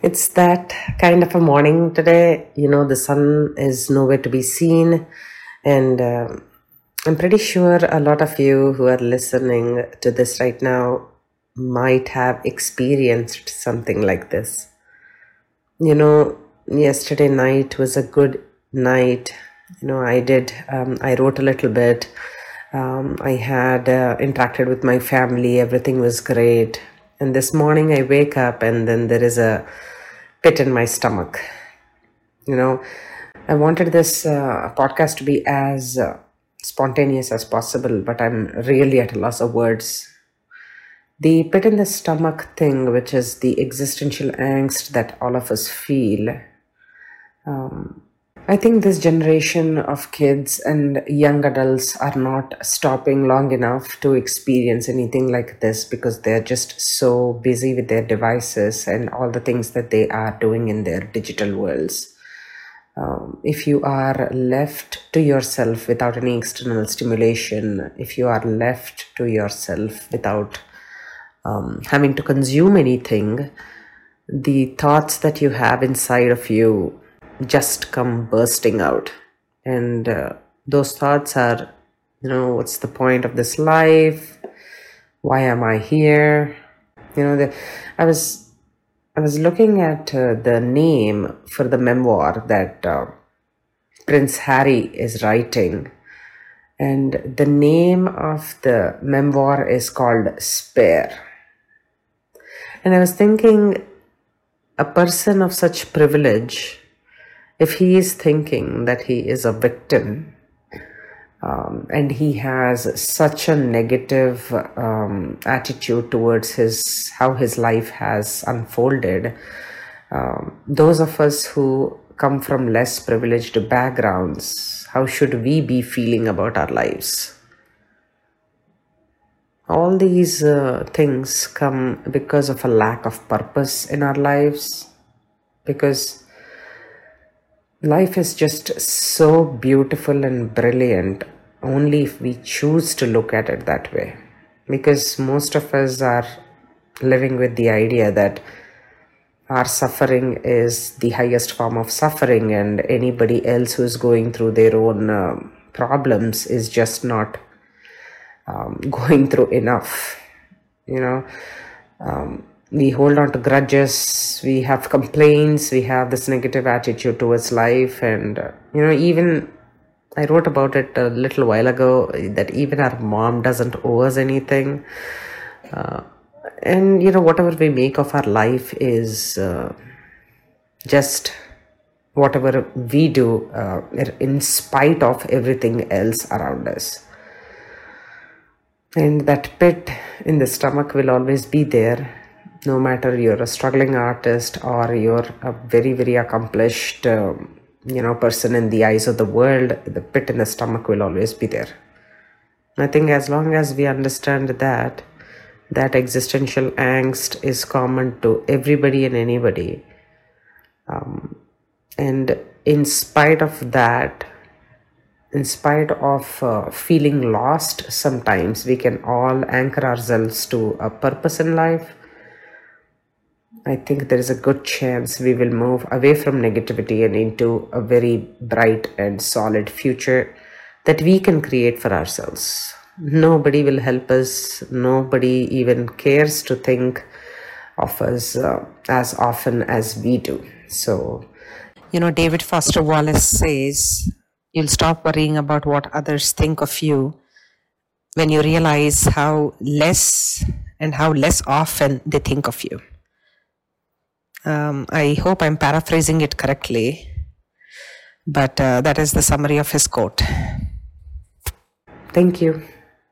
It's that kind of a morning today. You know, the sun is nowhere to be seen. And uh, I'm pretty sure a lot of you who are listening to this right now might have experienced something like this. You know, yesterday night was a good night. You know, I did, um, I wrote a little bit. Um, I had uh, interacted with my family. Everything was great. And this morning I wake up and then there is a pit in my stomach. You know, I wanted this uh, podcast to be as uh, spontaneous as possible, but I'm really at a loss of words. The pit in the stomach thing, which is the existential angst that all of us feel, um, I think this generation of kids and young adults are not stopping long enough to experience anything like this because they're just so busy with their devices and all the things that they are doing in their digital worlds. Um, if you are left to yourself without any external stimulation, if you are left to yourself without um, having to consume anything, the thoughts that you have inside of you just come bursting out. And uh, those thoughts are you know what's the point of this life? Why am i here? You know the, i was i was looking at uh, the name for the memoir that uh, prince harry is writing. And the name of the memoir is called spare. And i was thinking a person of such privilege if he is thinking that he is a victim um, and he has such a negative um, attitude towards his how his life has unfolded um, those of us who come from less privileged backgrounds how should we be feeling about our lives? All these uh, things come because of a lack of purpose in our lives because Life is just so beautiful and brilliant only if we choose to look at it that way. Because most of us are living with the idea that our suffering is the highest form of suffering, and anybody else who is going through their own uh, problems is just not um, going through enough. You know, um, we hold on to grudges we have complaints we have this negative attitude towards life and uh, you know even i wrote about it a little while ago that even our mom doesn't owe us anything. Uh, and you know whatever we make of our life is uh, just whatever we do uh, in spite of everything else around us. And that pit in the stomach will always be there no matter you're a struggling artist or you're a very very accomplished um, you know person in the eyes of the world the pit in the stomach will always be there. I think as long as we understand that that existential angst is common to everybody and anybody um, and in spite of that in spite of uh, feeling lost sometimes we can all anchor ourselves to a purpose in life I think there is a good chance we will move away from negativity and into a very bright and solid future that we can create for ourselves. Nobody will help us, nobody even cares to think of us uh, as often as we do. So, you know, David Foster Wallace says, You'll stop worrying about what others think of you when you realize how less and how less often they think of you. Um, I hope I'm paraphrasing it correctly, but uh, that is the summary of his quote. Thank you.